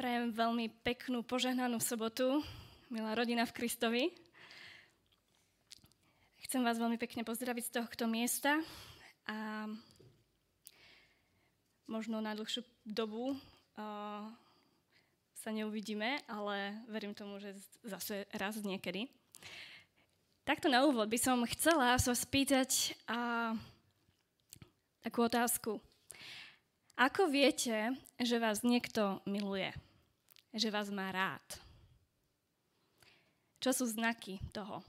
Prajem veľmi peknú, požehnanú sobotu, milá rodina v Kristovi. Chcem vás veľmi pekne pozdraviť z tohto miesta a možno na dlhšiu dobu uh, sa neuvidíme, ale verím tomu, že zase raz niekedy. Takto na úvod by som chcela sa spýtať uh, takú otázku. Ako viete, že vás niekto miluje? Že vás má rád. Čo sú znaky toho,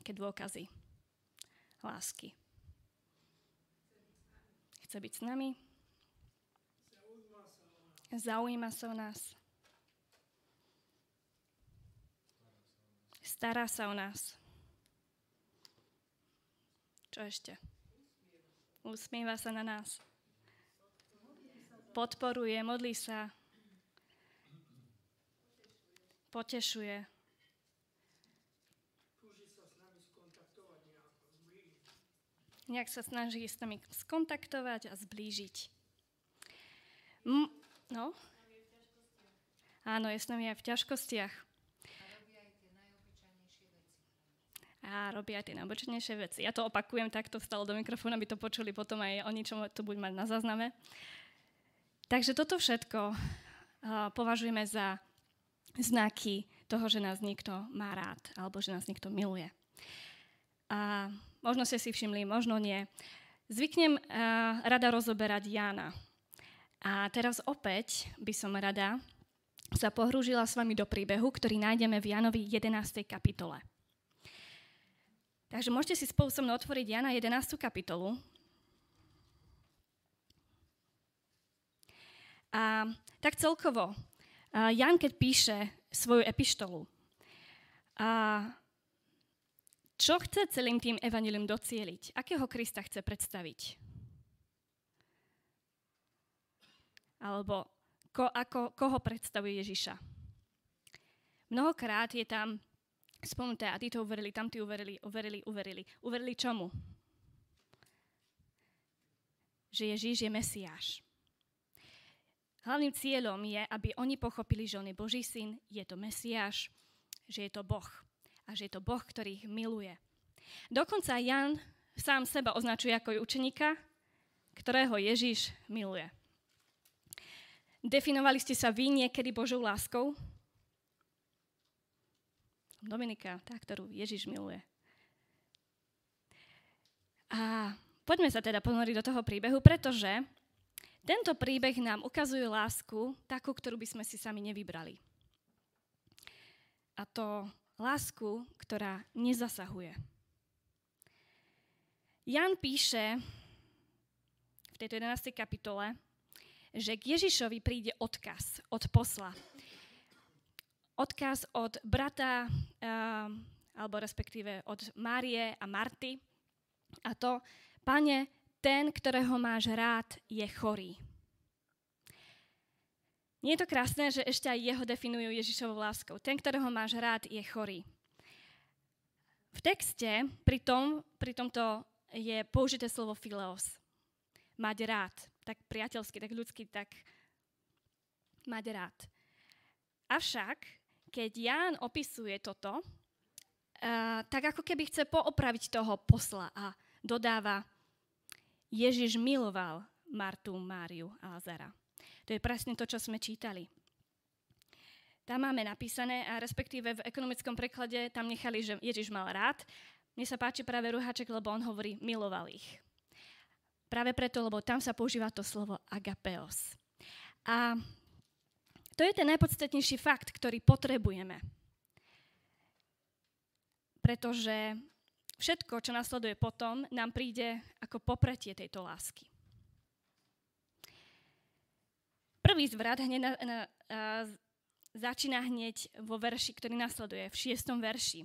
aké dôkazy lásky? Chce byť s nami? Zaujíma sa o nás. Stará sa o nás. Čo ešte? Usmieva sa na nás. Podporuje, modlí sa, potešuje. Nejak sa snaží s nami skontaktovať a zblížiť. M- no? Áno, je s nami aj v ťažkostiach. A robí aj tie najobyčajnejšie veci. Ja to opakujem takto vstalo do mikrofónu, aby to počuli potom aj oni, čo to buď mať na zázname. Takže toto všetko uh, považujeme za znaky toho, že nás niekto má rád alebo že nás niekto miluje. A možno ste si všimli, možno nie. Zvyknem uh, rada rozoberať Jána. A teraz opäť by som rada sa pohrúžila s vami do príbehu, ktorý nájdeme v Janovi 11. kapitole. Takže môžete si spolu so mnou otvoriť Jana 11. kapitolu. A tak celkovo Jan, keď píše svoju epištolu, a čo chce celým tým evanilium docieliť? Akého Krista chce predstaviť? Alebo ko, ako, koho predstavuje Ježiša? Mnohokrát je tam spomenuté, a tí to uverili, tam tí uverili, uverili, uverili. Uverili čomu? Že Ježíš je Mesiáš. Hlavným cieľom je, aby oni pochopili, že on je Boží syn, je to Mesiáš, že je to Boh a že je to Boh, ktorý ich miluje. Dokonca Jan sám seba označuje ako učeníka, ktorého Ježiš miluje. Definovali ste sa vy niekedy Božou láskou? Dominika, tá, ktorú Ježiš miluje. A poďme sa teda ponoriť do toho príbehu, pretože tento príbeh nám ukazuje lásku, takú, ktorú by sme si sami nevybrali. A to lásku, ktorá nezasahuje. Jan píše v tejto 11. kapitole, že k Ježišovi príde odkaz od posla. Odkaz od brata, uh, alebo respektíve od Márie a Marty. A to, pane, ten, ktorého máš rád, je chorý. Nie je to krásne, že ešte aj jeho definujú Ježišovou láskou. Ten, ktorého máš rád, je chorý. V texte pri, tom, pri tomto je použité slovo fileos. Mať rád. Tak priateľsky, tak ľudský, tak mať rád. Avšak, keď Ján opisuje toto, uh, tak ako keby chce poopraviť toho posla a dodáva, Ježiš miloval Martu, Máriu a Lazara. To je presne to, čo sme čítali. Tam máme napísané, a respektíve v ekonomickom preklade tam nechali, že Ježiš mal rád. Mne sa páči práve Ruhaček, lebo on hovorí, miloval ich. Práve preto, lebo tam sa používa to slovo agapeos. A to je ten najpodstatnejší fakt, ktorý potrebujeme. Pretože Všetko, čo nasleduje potom, nám príde ako popretie tejto lásky. Prvý zvrat hneď na, na, a, začína hneď vo verši, ktorý nasleduje, v šiestom verši.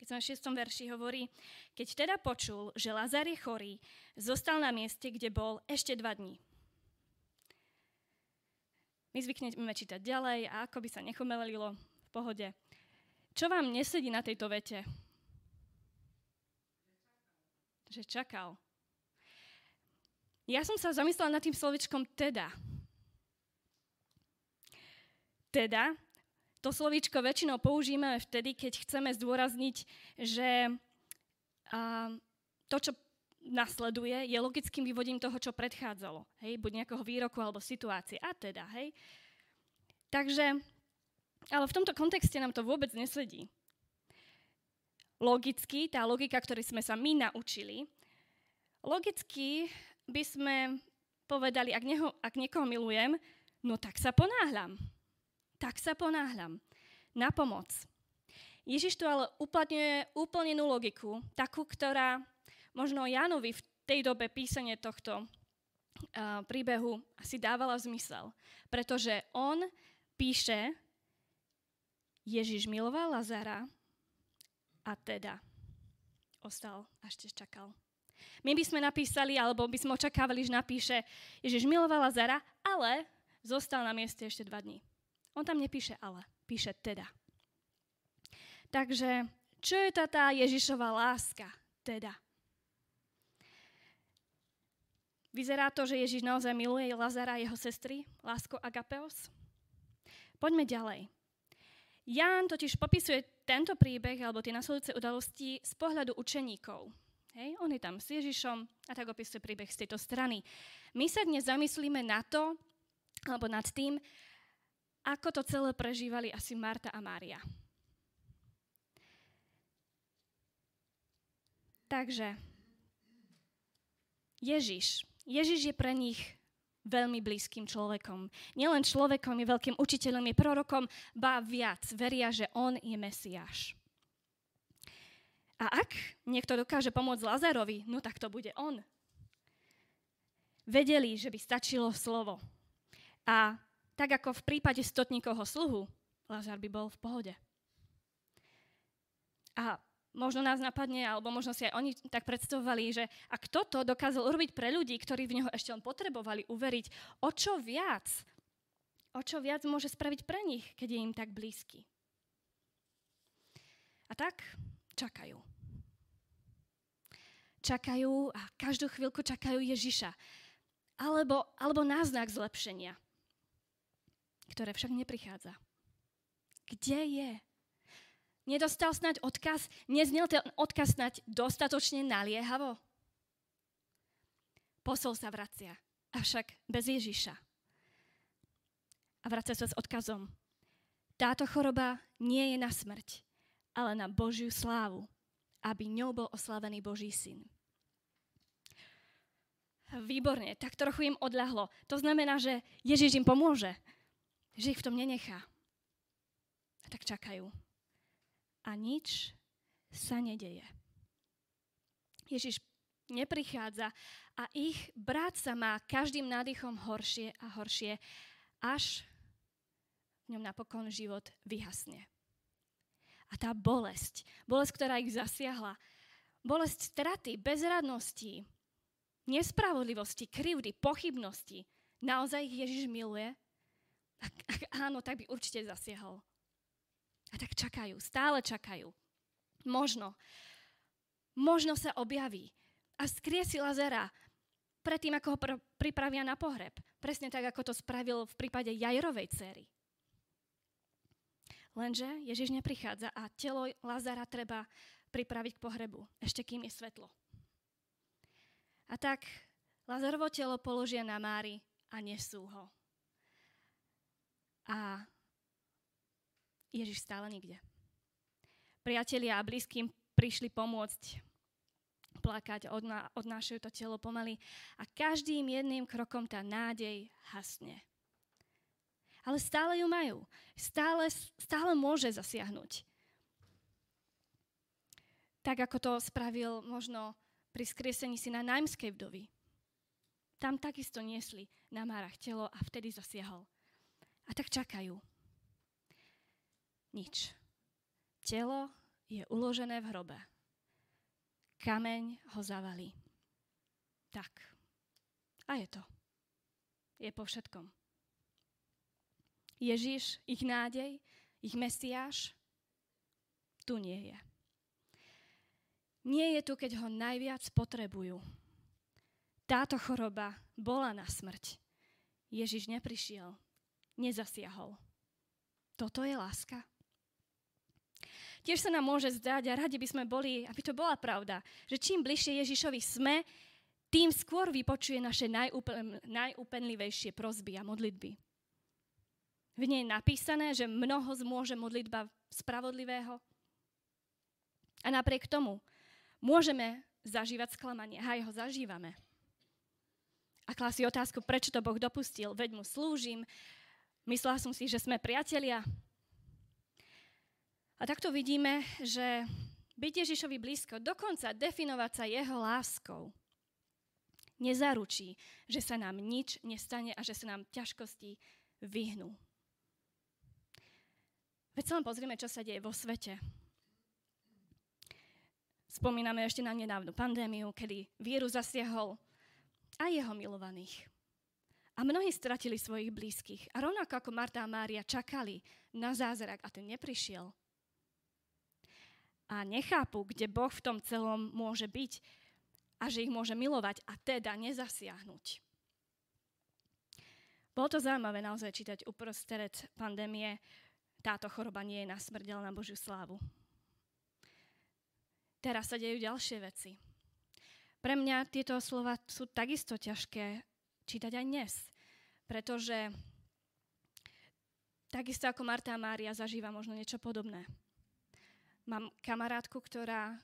Keď som v šiestom verši hovorí, keď teda počul, že Lazar je chorý, zostal na mieste, kde bol ešte dva dní. My zvykneme čítať ďalej a ako by sa nechomelilo v pohode. Čo vám nesedí na tejto vete? Že čakal. Ja som sa zamyslela nad tým slovičkom teda. teda, to slovíčko väčšinou používame vtedy, keď chceme zdôrazniť, že a, to, čo nasleduje, je logickým vyvodím toho, čo predchádzalo. Hej, buď nejakého výroku alebo situácie. A teda, hej. Takže, ale v tomto kontexte nám to vôbec nesedí. Logicky, tá logika, ktorú sme sa my naučili, logicky by sme povedali, ak, neho, ak niekoho milujem, no tak sa ponáhľam tak sa ponáhľam. Na pomoc. Ježiš tu ale uplatňuje úplnenú logiku, takú, ktorá možno Jánovi v tej dobe písanie tohto uh, príbehu asi dávala zmysel. Pretože on píše, Ježiš miloval Lazara a teda ostal a ešte čakal. My by sme napísali, alebo by sme očakávali, že napíše, Ježiš miloval Lazara, ale zostal na mieste ešte dva dní. On tam nepíše ale, píše teda. Takže, čo je tá, tá Ježišova láska? Teda. Vyzerá to, že Ježiš naozaj miluje Lazara a jeho sestry, lásko agapeos? Poďme ďalej. Ján totiž popisuje tento príbeh alebo tie nasledujúce udalosti z pohľadu učeníkov. Hej, on je tam s Ježišom a tak opisuje príbeh z tejto strany. My sa dnes zamyslíme na to, alebo nad tým, ako to celé prežívali asi Marta a Mária. Takže Ježiš. Ježiš je pre nich veľmi blízkym človekom. Nielen človekom, je veľkým učiteľom, je prorokom, ba viac. Veria, že on je Mesiáš. A ak niekto dokáže pomôcť Lazarovi, no tak to bude on. Vedeli, že by stačilo slovo. A tak ako v prípade stotníkovho sluhu, Lazar by bol v pohode. A možno nás napadne, alebo možno si aj oni tak predstavovali, že ak toto dokázal urobiť pre ľudí, ktorí v neho ešte len potrebovali uveriť, o čo viac, o čo viac môže spraviť pre nich, keď je im tak blízky. A tak čakajú. Čakajú a každú chvíľku čakajú Ježiša. Alebo, alebo náznak zlepšenia ktoré však neprichádza. Kde je? Nedostal snať odkaz? Neznel ten odkaz snať dostatočne naliehavo? Posol sa vracia, avšak bez Ježiša. A vracia sa s odkazom. Táto choroba nie je na smrť, ale na Božiu slávu, aby ňou bol oslavený Boží syn. Výborne, tak trochu im odľahlo. To znamená, že Ježiš im pomôže že ich v tom nenechá. A tak čakajú. A nič sa nedeje. Ježiš neprichádza a ich brat sa má každým nádychom horšie a horšie, až v ňom napokon život vyhasne. A tá bolesť, bolesť, ktorá ich zasiahla, bolesť straty, bezradnosti, nespravodlivosti, krivdy, pochybnosti, naozaj ich Ježiš miluje ak, ak áno, tak by určite zasiahol. A tak čakajú, stále čakajú. Možno. Možno sa objaví a skrie si Lazera predtým, ako ho pr- pripravia na pohreb. Presne tak, ako to spravil v prípade Jajrovej céry. Lenže Ježiš neprichádza a telo Lazara treba pripraviť k pohrebu, ešte kým je svetlo. A tak Lazarovo telo položia na Mári a nesú ho. A Ježiš stále nikde. Priatelia a blízkym prišli pomôcť plakať, odná, odnášajú to telo pomaly a každým jedným krokom tá nádej hasne. Ale stále ju majú. Stále, stále môže zasiahnuť. Tak ako to spravil možno pri skriesení si na nájmskej vdovy. Tam takisto niesli na márach telo a vtedy zasiahol. A tak čakajú. Nič. Telo je uložené v hrobe. Kameň ho zavalí. Tak. A je to. Je po všetkom. Ježiš, ich nádej, ich Mesiáš, tu nie je. Nie je tu, keď ho najviac potrebujú. Táto choroba bola na smrť. Ježiš neprišiel nezasiahol. Toto je láska. Tiež sa nám môže zdať a radi by sme boli, aby to bola pravda, že čím bližšie Ježišovi sme, tým skôr vypočuje naše najúpen, najúpenlivejšie prozby a modlitby. V nej je napísané, že mnoho zmôže modlitba spravodlivého. A napriek tomu môžeme zažívať sklamanie. Aj ho zažívame. A klásí otázku, prečo to Boh dopustil. Veď mu slúžim. Myslela som si, že sme priatelia. A takto vidíme, že byť Ježišovi blízko, dokonca definovať sa jeho láskou, nezaručí, že sa nám nič nestane a že sa nám ťažkosti vyhnú. Veď sa len pozrieme, čo sa deje vo svete. Spomíname ešte na nedávnu pandémiu, kedy vírus zasiahol aj jeho milovaných. A mnohí stratili svojich blízkych. A rovnako ako Marta a Mária čakali na zázrak a ten neprišiel a nechápu, kde Boh v tom celom môže byť a že ich môže milovať a teda nezasiahnuť. Bolo to zaujímavé naozaj čítať uprostred pandémie. Táto choroba nie je na smrť, ale na Božiu slávu. Teraz sa dejú ďalšie veci. Pre mňa tieto slova sú takisto ťažké čítať aj dnes, pretože takisto ako Marta a Mária zažíva možno niečo podobné. Mám kamarátku, ktorá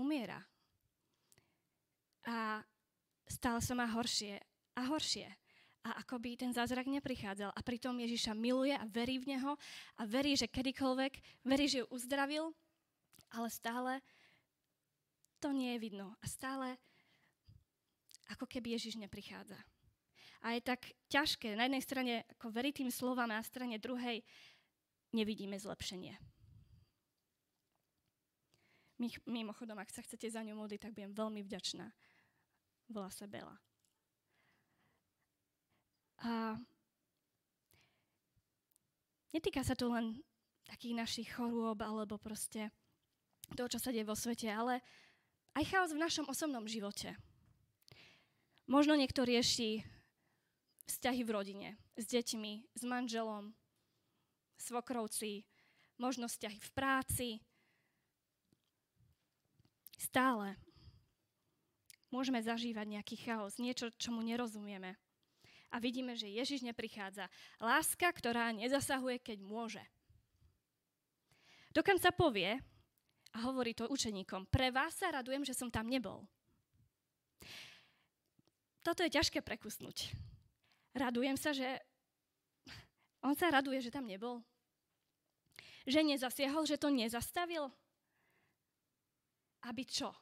umiera. A stále sa má horšie a horšie. A akoby ten zázrak neprichádzal. A pritom Ježiša miluje a verí v Neho a verí, že kedykoľvek, verí, že ju uzdravil, ale stále to nie je vidno. A stále ako keby Ježiš neprichádza. A je tak ťažké na jednej strane ako veriť tým slovám a na strane druhej nevidíme zlepšenie. Mimochodom, ak sa chcete za ňu modliť, tak budem veľmi vďačná. Volá sa Bela. A netýka sa to len takých našich chorôb alebo proste toho, čo sa deje vo svete, ale aj chaos v našom osobnom živote. Možno niekto rieši vzťahy v rodine, s deťmi, s manželom, svokrovci, možno vzťahy v práci, Stále môžeme zažívať nejaký chaos, niečo, čomu nerozumieme. A vidíme, že Ježiš neprichádza. Láska, ktorá nezasahuje, keď môže. Dokonca povie, a hovorí to učeníkom, pre vás sa radujem, že som tam nebol. Toto je ťažké prekusnúť. Radujem sa, že on sa raduje, že tam nebol. Že nezasiahol, že to nezastavil. Aby čo?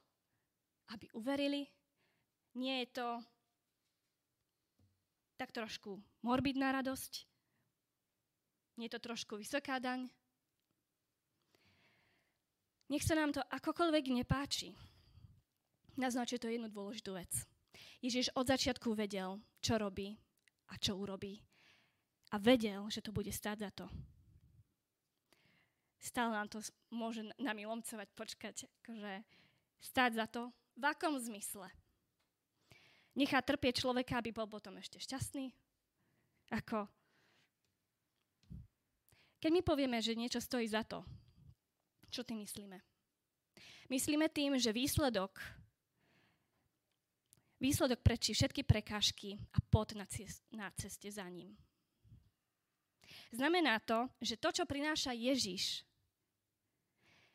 Aby uverili? Nie je to tak trošku morbidná radosť? Nie je to trošku vysoká daň? Nech sa nám to akokoľvek nepáči. Naznačuje to jednu dôležitú vec. Ježiš od začiatku vedel, čo robí a čo urobí. A vedel, že to bude stáť za to stále nám to môže nami lomcovať, počkať, akože stáť za to. V akom zmysle? Nechá trpieť človeka, aby bol potom ešte šťastný? Ako? Keď my povieme, že niečo stojí za to, čo tým myslíme? Myslíme tým, že výsledok výsledok prečí všetky prekážky a pot na, na ceste za ním. Znamená to, že to, čo prináša Ježiš,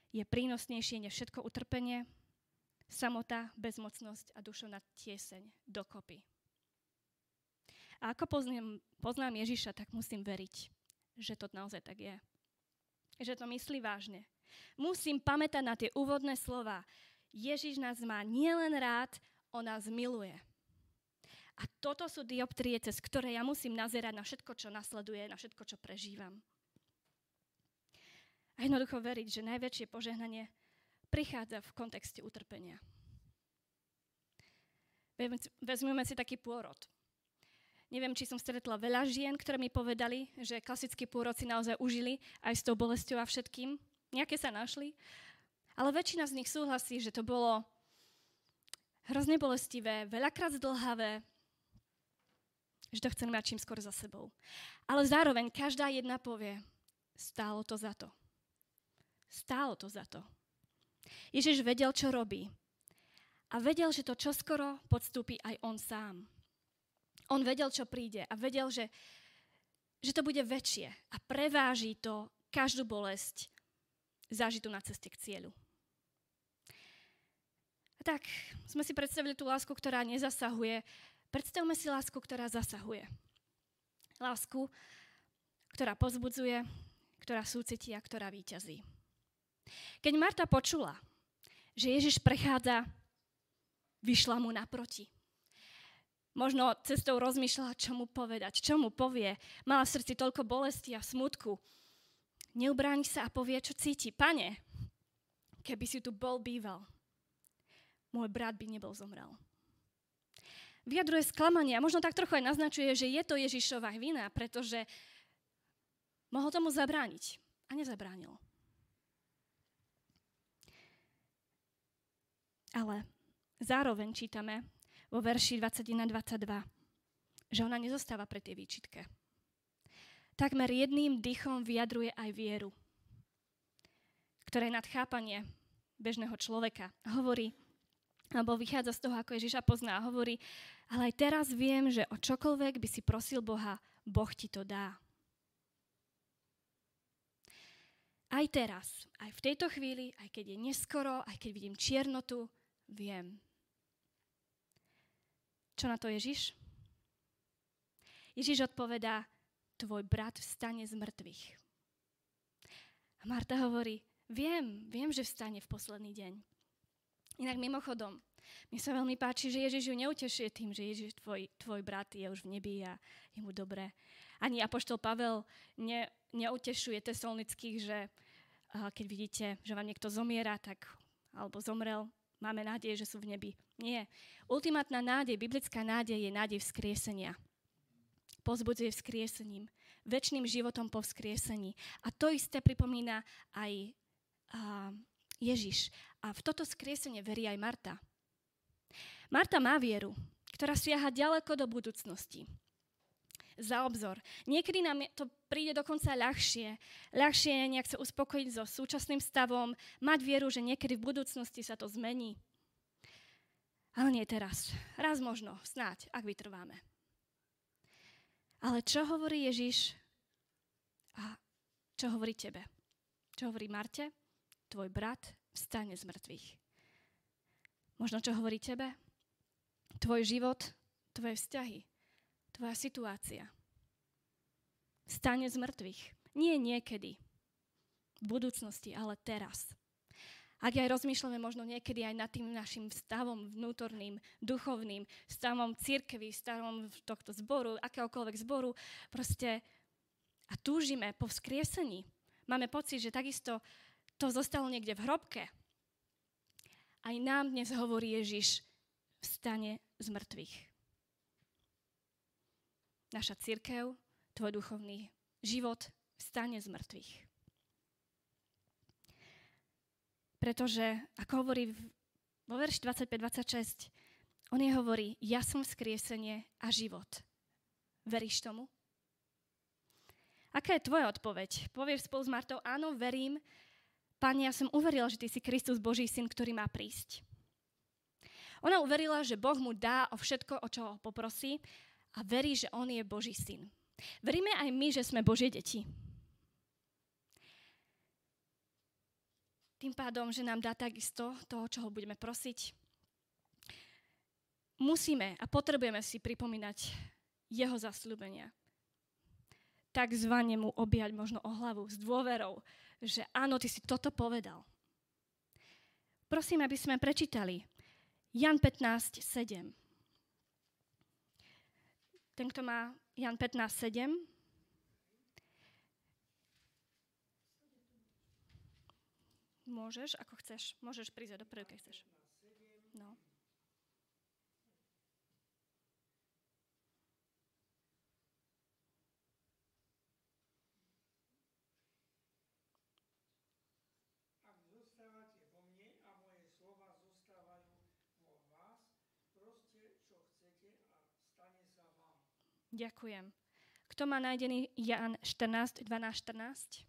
je prínosnejšie než všetko utrpenie, samota, bezmocnosť a dušovná tieseň dokopy. A ako poznám, poznám Ježiša, tak musím veriť, že to naozaj tak je. Že to myslí vážne. Musím pamätať na tie úvodné slova. Ježiš nás má nielen rád, on nás miluje. A toto sú dioptrie, cez ktoré ja musím nazerať na všetko, čo nasleduje, na všetko, čo prežívam. A jednoducho veriť, že najväčšie požehnanie prichádza v kontexte utrpenia. Vezmeme si taký pôrod. Neviem, či som stretla veľa žien, ktoré mi povedali, že klasický pôrod si naozaj užili aj s tou bolestou a všetkým. Nejaké sa našli. Ale väčšina z nich súhlasí, že to bolo hrozne bolestivé, veľakrát zdlhavé, že to chceme mať čím skôr za sebou. Ale zároveň každá jedna povie, stálo to za to. Stálo to za to. Ježiš vedel, čo robí. A vedel, že to čoskoro podstúpi aj on sám. On vedel, čo príde a vedel, že, že to bude väčšie a preváži to každú bolesť zažitú na ceste k cieľu. A tak sme si predstavili tú lásku, ktorá nezasahuje. Predstavme si lásku, ktorá zasahuje. Lásku, ktorá pozbudzuje, ktorá súcití a ktorá výťazí. Keď Marta počula, že Ježiš prechádza, vyšla mu naproti. Možno cestou rozmýšľala, čo mu povedať, čo mu povie. Mala v srdci toľko bolesti a smutku. Neubráni sa a povie, čo cíti. Pane, keby si tu bol býval, môj brat by nebol zomrel. Vyjadruje sklamanie a možno tak trochu aj naznačuje, že je to Ježišova vina, pretože mohol tomu zabrániť a nezabránil. Ale zároveň čítame vo verši 21-22, že ona nezostáva pre tie výčitke. Takmer jedným dychom vyjadruje aj vieru, ktoré je nadchápanie bežného človeka. Hovorí, alebo vychádza z toho, ako Ježiša pozná a hovorí, ale aj teraz viem, že o čokoľvek by si prosil Boha, Boh ti to dá. Aj teraz, aj v tejto chvíli, aj keď je neskoro, aj keď vidím čiernotu, viem. Čo na to Ježiš? Ježiš odpovedá, tvoj brat vstane z mŕtvych. A Marta hovorí, viem, viem, že vstane v posledný deň. Inak mimochodom, mne sa veľmi páči, že Ježiš ju neutešuje tým, že Ježiš, tvoj, tvoj brat je už v nebi a je mu dobré. Ani Apoštol Pavel ne, neutešuje tesolnických, že keď vidíte, že vám niekto zomiera, tak, alebo zomrel, máme nádej, že sú v nebi. Nie. Ultimátna nádej, biblická nádej je nádej vzkriesenia. Pozbudzuje vzkriesením, väčšným životom po vzkriesení. A to isté pripomína aj uh, Ježiš. A v toto skriesenie verí aj Marta. Marta má vieru, ktorá siaha ďaleko do budúcnosti. Za obzor. Niekedy nám to príde dokonca ľahšie. Ľahšie nejak sa uspokojiť so súčasným stavom, mať vieru, že niekedy v budúcnosti sa to zmení. Ale nie teraz. Raz možno, snáď, ak vytrváme. Ale čo hovorí Ježiš a čo hovorí tebe? Čo hovorí Marte? tvoj brat vstane z mŕtvych. Možno čo hovorí tebe? Tvoj život, tvoje vzťahy, tvoja situácia. Stane z mŕtvych. Nie niekedy, v budúcnosti, ale teraz. Ak aj rozmýšľame možno niekedy aj nad tým našim stavom vnútorným, duchovným, stavom církevy, stavom tohto zboru, akéhokoľvek zboru, proste a túžime po vzkriesení. Máme pocit, že takisto to zostalo niekde v hrobke. Aj nám dnes hovorí Ježiš, vstane z mŕtvych. Naša církev, tvoj duchovný život vstane z mŕtvych. Pretože, ako hovorí vo verši 25-26, on je hovorí, ja som vzkriesenie a život. Veríš tomu? Aká je tvoja odpoveď? Povieš spolu s Martou, áno, verím, Pane, ja som uverila, že Ty si Kristus Boží syn, ktorý má prísť. Ona uverila, že Boh mu dá o všetko, o čo ho poprosí a verí, že on je Boží syn. Veríme aj my, že sme Božie deti. Tým pádom, že nám dá takisto toho, čo ho budeme prosiť. Musíme a potrebujeme si pripomínať jeho zasľúbenia. Takzvané mu objať možno o hlavu s dôverou, že áno, ty si toto povedal. Prosím, aby sme prečítali Jan 15, 7. Ten, kto má Jan 15, 7. Môžeš, ako chceš. Môžeš prísť dopredu, keď chceš. Ďakujem. Kto má nájdený Jan 14, 12, 14?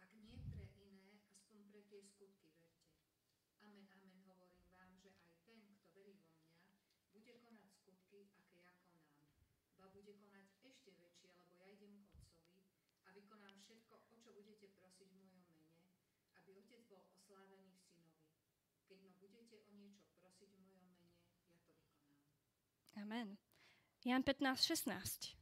Ak nie pre iné, aspoň pre tie skutky verte. Amen, amen, hovorím vám, že aj ten, kto verí vo mňa, bude konať skutky, aké ja konám. Ba bude konať ešte väčšie, lebo ja idem k Otcovi a vykonám všetko, o čo budete prosiť v mojom mene, aby Otec bol oslávený v synovi. Keď ma budete o niečo prosiť v mojom mene, ja to vykonám. Amen. Jan 15, 16.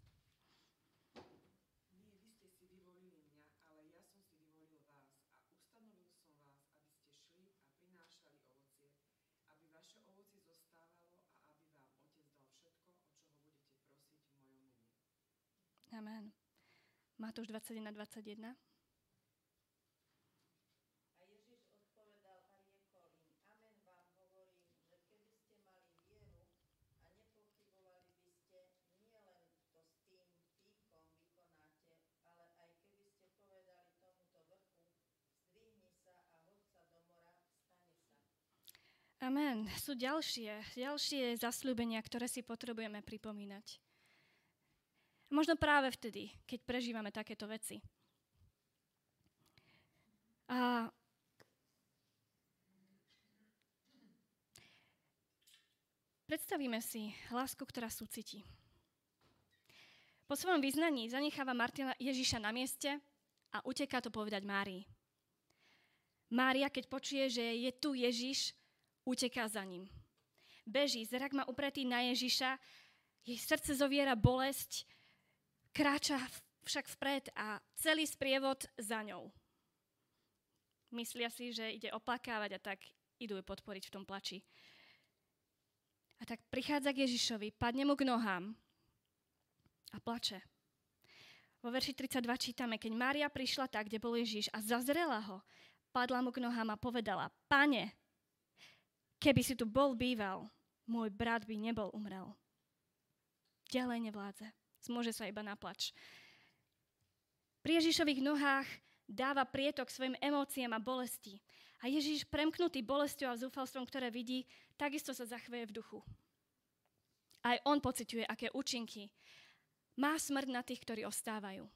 Amen. Matúš 21, 21. Amen. Sú ďalšie, ďalšie zasľúbenia, ktoré si potrebujeme pripomínať. Možno práve vtedy, keď prežívame takéto veci. A predstavíme si lásku, ktorá súcití. Po svojom vyznaní zanecháva Martina Ježiša na mieste a uteká to povedať Márii. Mária, keď počuje, že je tu Ježiš, uteká za ním. Beží, zrak má upretý na Ježiša, jej srdce zoviera bolesť, kráča však vpred a celý sprievod za ňou. Myslia si, že ide oplakávať a tak idú ju podporiť v tom plači. A tak prichádza k Ježišovi, padne mu k nohám a plače. Vo verši 32 čítame, keď Mária prišla tak, kde bol Ježiš a zazrela ho, padla mu k nohám a povedala, pane, Keby si tu bol býval, môj brat by nebol umrel. Ďalej nevládze. Zmôže sa iba na plač. Pri Ježišových nohách dáva prietok svojim emóciám a bolesti. A Ježiš, premknutý bolesťou a zúfalstvom, ktoré vidí, takisto sa zachveje v duchu. Aj on pociťuje, aké účinky má smrť na tých, ktorí ostávajú.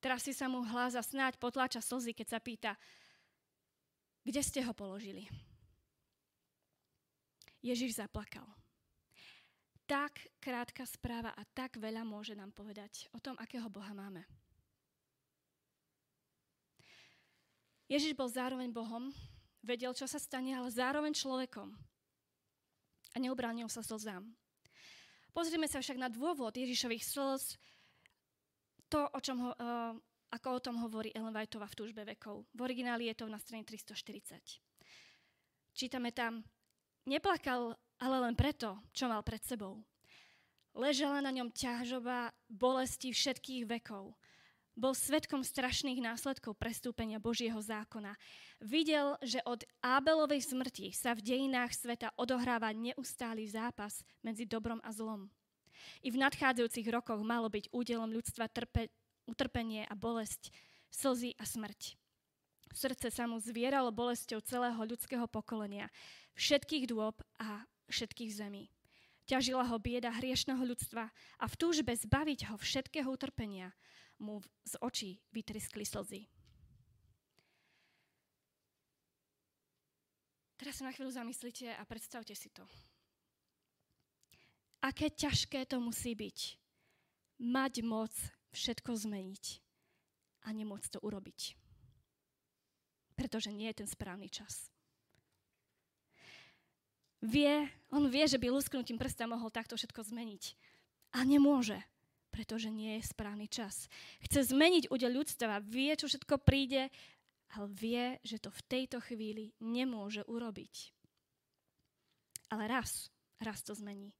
Teraz si sa mu hláza snáď potláča slzy, keď sa pýta, kde ste ho položili. Ježiš zaplakal. Tak krátka správa a tak veľa môže nám povedať o tom, akého Boha máme. Ježiš bol zároveň Bohom, vedel, čo sa stane, ale zároveň človekom. A neubránil sa slzám. Pozrime sa však na dôvod Ježišových slz, to, o čom ho, uh, ako o tom hovorí Ellen Whiteová v túžbe vekov. V origináli je to na strane 340. Čítame tam, Neplakal ale len preto, čo mal pred sebou. Ležala na ňom ťažoba bolesti všetkých vekov. Bol svetkom strašných následkov prestúpenia Božieho zákona. Videl, že od Ábelovej smrti sa v dejinách sveta odohráva neustály zápas medzi dobrom a zlom. I v nadchádzajúcich rokoch malo byť údelom ľudstva trpe, utrpenie a bolesť, slzy a smrť. Srdce sa mu zvieralo bolesťou celého ľudského pokolenia, všetkých dôb a všetkých zemí. Ťažila ho bieda hriešného ľudstva a v túžbe zbaviť ho všetkého utrpenia mu z očí vytriskli slzy. Teraz sa na chvíľu zamyslite a predstavte si to. Aké ťažké to musí byť mať moc všetko zmeniť a nemôcť to urobiť pretože nie je ten správny čas. Vie, on vie, že by lusknutím prsta mohol takto všetko zmeniť. A nemôže, pretože nie je správny čas. Chce zmeniť údel ľudstva, vie, čo všetko príde, ale vie, že to v tejto chvíli nemôže urobiť. Ale raz, raz to zmení.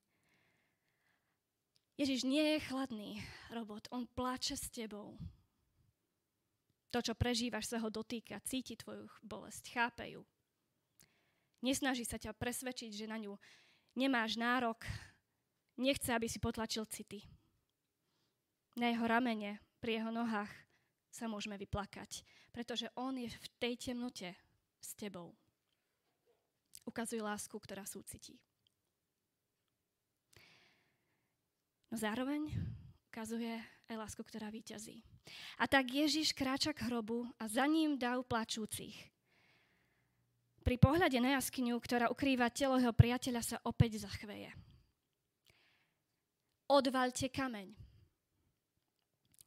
Ježiš nie je chladný robot, on pláče s tebou. To, čo prežívaš, sa ho dotýka, cíti tvoju bolesť, chápe ju. Nesnaží sa ťa presvedčiť, že na ňu nemáš nárok, nechce, aby si potlačil city. Na jeho ramene, pri jeho nohách sa môžeme vyplakať, pretože on je v tej temnote s tebou. Ukazuje lásku, ktorá súcití. No zároveň ukazuje aj lásku, ktorá vyťazí. A tak Ježiš kráča k hrobu a za ním dav plačúcich. Pri pohľade na jaskyňu, ktorá ukrýva telo jeho priateľa, sa opäť zachveje. odvalte kameň.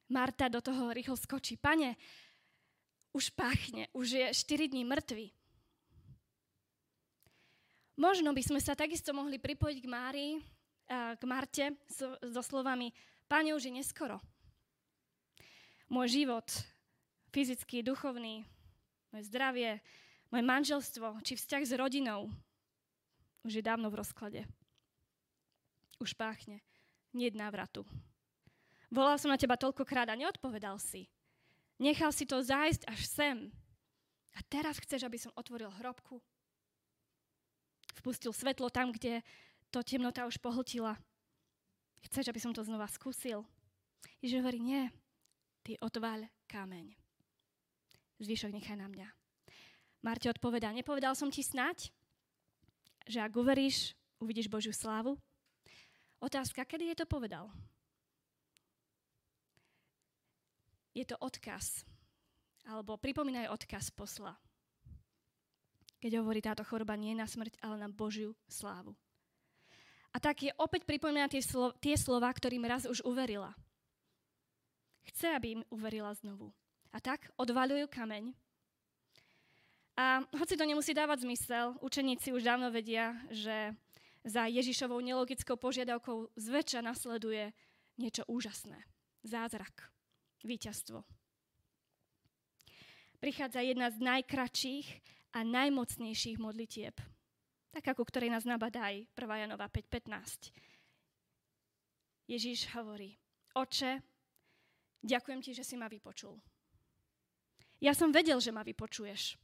Marta do toho rýchlo skočí. Pane, už pachne, už je 4 dní mŕtvy. Možno by sme sa takisto mohli pripojiť k Márii, k Marte so, so slovami Pane, už je neskoro. Môj život, fyzický, duchovný, moje zdravie, moje manželstvo, či vzťah s rodinou, už je dávno v rozklade. Už páchne. Nie návratu. Volal som na teba toľkokrát a neodpovedal si. Nechal si to zájsť až sem. A teraz chceš, aby som otvoril hrobku? Vpustil svetlo tam, kde to temnota už pohltila. Chceš, aby som to znova skúsil? Ježiš hovorí, nie, ty otváľ kameň. Zvyšok nechaj na mňa. Marte odpovedá, nepovedal som ti snať, že ak uveríš, uvidíš Božiu slávu? Otázka, kedy je to povedal? Je to odkaz, alebo pripomínajú odkaz posla. Keď hovorí, táto choroba nie na smrť, ale na Božiu slávu. A tak je opäť pripomína tie, slo- tie slova, ktorým raz už uverila. Chce, aby im uverila znovu. A tak odvalujú kameň. A hoci to nemusí dávať zmysel, učeníci už dávno vedia, že za Ježišovou nelogickou požiadavkou zväčša nasleduje niečo úžasné. Zázrak. Výťazstvo. Prichádza jedna z najkračších a najmocnejších modlitieb. Tak ako ktorej nás nabadá aj 1. Janova 5.15. Ježíš hovorí, oče, ďakujem ti, že si ma vypočul. Ja som vedel, že ma vypočuješ.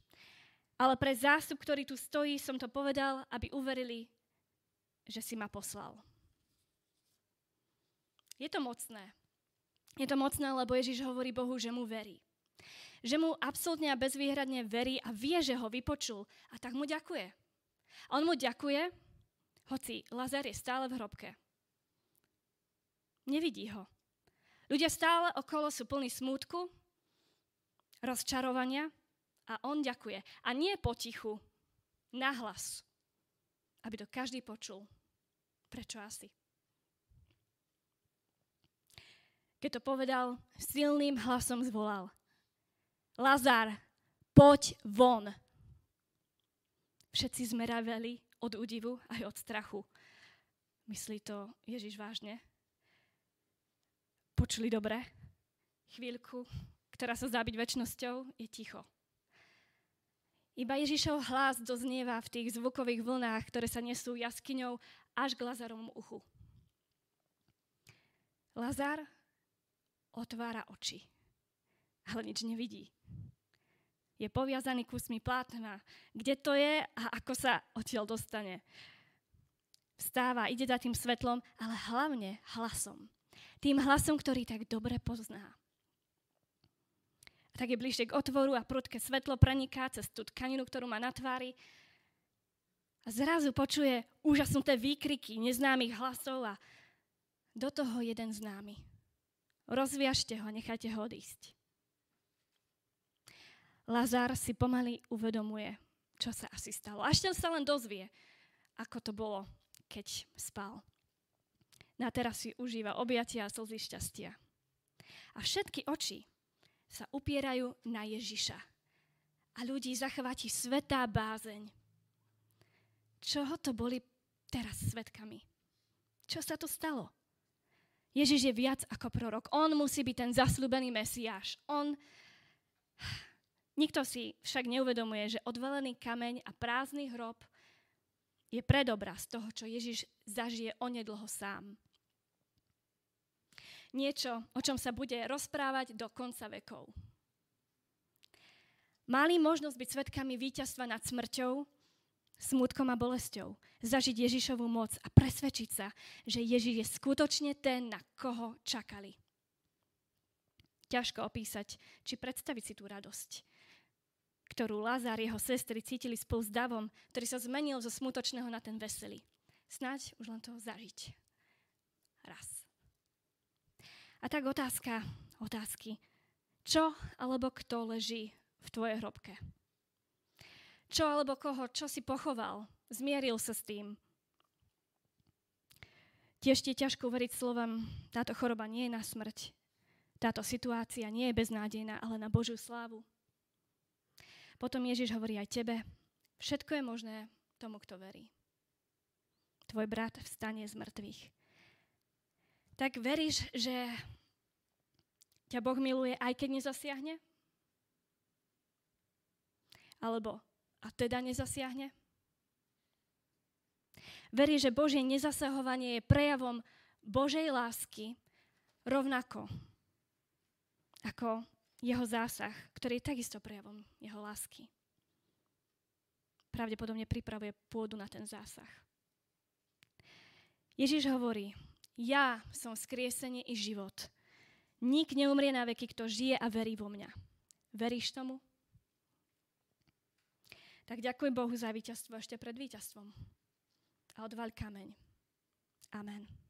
Ale pre zástup, ktorý tu stojí, som to povedal, aby uverili, že si ma poslal. Je to mocné. Je to mocné, lebo Ježiš hovorí Bohu, že mu verí. Že mu absolútne a bezvýhradne verí a vie, že ho vypočul. A tak mu ďakuje. A on mu ďakuje, hoci Lazar je stále v hrobke. Nevidí ho. Ľudia stále okolo sú plní smútku, rozčarovania a on ďakuje. A nie potichu, nahlas, aby to každý počul. Prečo asi? Keď to povedal, silným hlasom zvolal. Lazar, poď von. Všetci zmeraveli od údivu aj od strachu. Myslí to Ježiš vážne? Počuli dobre? Chvíľku ktorá sa zdá byť väčšnosťou, je ticho. Iba Ježišov hlas doznieva v tých zvukových vlnách, ktoré sa nesú jaskyňou až k Lazarovom uchu. Lazar otvára oči, ale nič nevidí. Je poviazaný kusmi plátna. Kde to je a ako sa odtiaľ dostane? Vstáva, ide za tým svetlom, ale hlavne hlasom. Tým hlasom, ktorý tak dobre pozná tak je bližšie k otvoru a prudké svetlo preniká cez tú tkaninu, ktorú má na tvári. A zrazu počuje úžasnuté výkriky neznámych hlasov a do toho jeden známy. Rozviažte ho, nechajte ho odísť. Lazár si pomaly uvedomuje, čo sa asi stalo. A ešte sa len dozvie, ako to bolo, keď spal. Na teraz si užíva objatia a slzy šťastia. A všetky oči sa upierajú na Ježiša. A ľudí zachváti svetá bázeň. Čoho to boli teraz svetkami? Čo sa to stalo? Ježiš je viac ako prorok. On musí byť ten zasľúbený Mesiáš. On... Nikto si však neuvedomuje, že odvalený kameň a prázdny hrob je predobraz toho, čo Ježiš zažije onedlho sám niečo, o čom sa bude rozprávať do konca vekov. Mali možnosť byť svetkami víťazstva nad smrťou, smutkom a bolesťou, zažiť Ježišovú moc a presvedčiť sa, že Ježiš je skutočne ten, na koho čakali. Ťažko opísať, či predstaviť si tú radosť, ktorú Lazár jeho sestry cítili spolu s davom, ktorý sa zmenil zo smutočného na ten veselý. Snáď už len toho zažiť. Raz. A tak otázka, otázky. Čo alebo kto leží v tvojej hrobke? Čo alebo koho, čo si pochoval? Zmieril sa s tým? tiež ti je ťažko veriť slovom, táto choroba nie je na smrť, táto situácia nie je beznádejná, ale na Božiu slávu. Potom Ježiš hovorí aj tebe, všetko je možné tomu, kto verí. Tvoj brat vstane z mŕtvych. Tak veríš, že ťa Boh miluje, aj keď nezasiahne? Alebo a teda nezasiahne? Verí, že Božie nezasahovanie je prejavom Božej lásky rovnako ako jeho zásah, ktorý je takisto prejavom jeho lásky. Pravdepodobne pripravuje pôdu na ten zásah. Ježiš hovorí, ja som skriesenie i život. Nik neumrie na veky, kto žije a verí vo mňa. Veríš tomu? Tak ďakujem Bohu za víťazstvo ešte pred víťazstvom. A odvaľ kameň. Amen.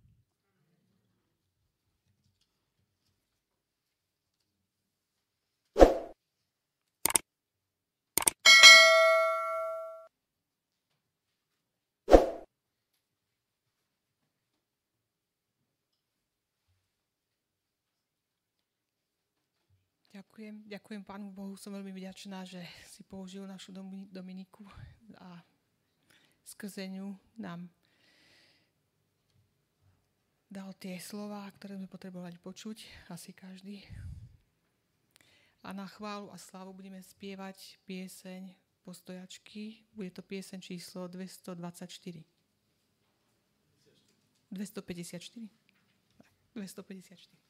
Ďakujem, ďakujem Pánu Bohu, som veľmi vďačná, že si použil našu Dominiku a skrze ňu nám dal tie slova, ktoré sme potrebovali počuť, asi každý. A na chválu a slávu budeme spievať pieseň postojačky. Bude to pieseň číslo 224. 254. 254.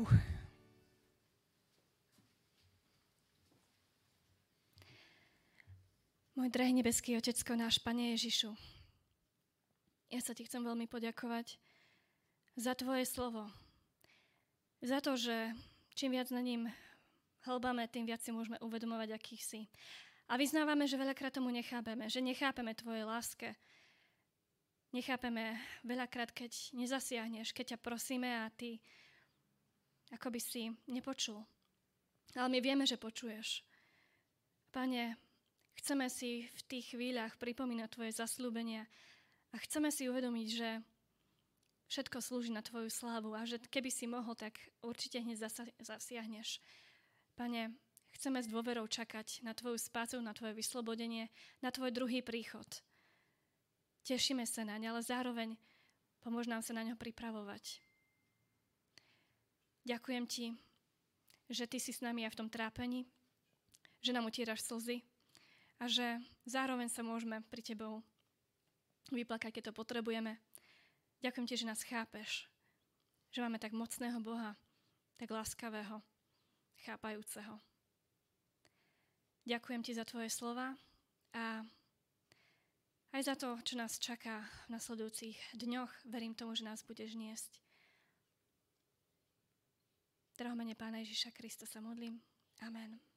Dominiku. Môj drahý nebeský Otecko, náš Pane Ježišu, ja sa ti chcem veľmi poďakovať za Tvoje slovo. Za to, že čím viac na ním hlbame, tým viac si môžeme uvedomovať, akých si. A vyznávame, že veľakrát tomu nechápeme, že nechápeme Tvoje láske. Nechápeme veľakrát, keď nezasiahneš, keď ťa prosíme a Ty ako by si nepočul. Ale my vieme, že počuješ. Pane, chceme si v tých chvíľach pripomínať Tvoje zaslúbenia, a chceme si uvedomiť, že všetko slúži na Tvoju slávu a že keby si mohol, tak určite hneď zasiahneš. Pane, chceme s dôverou čakať na Tvoju spácu, na Tvoje vyslobodenie, na Tvoj druhý príchod. Tešíme sa naň, ale zároveň pomôž nám sa na ňo pripravovať. Ďakujem Ti, že Ty si s nami aj v tom trápení, že nám utieraš slzy a že zároveň sa môžeme pri Tebou vyplakať, keď to potrebujeme. Ďakujem ti, že nás chápeš, že máme tak mocného Boha, tak láskavého, chápajúceho. Ďakujem ti za tvoje slova a aj za to, čo nás čaká v nasledujúcich dňoch. Verím tomu, že nás budeš niesť. Drahomene Pána Ježiša Krista sa modlím. Amen.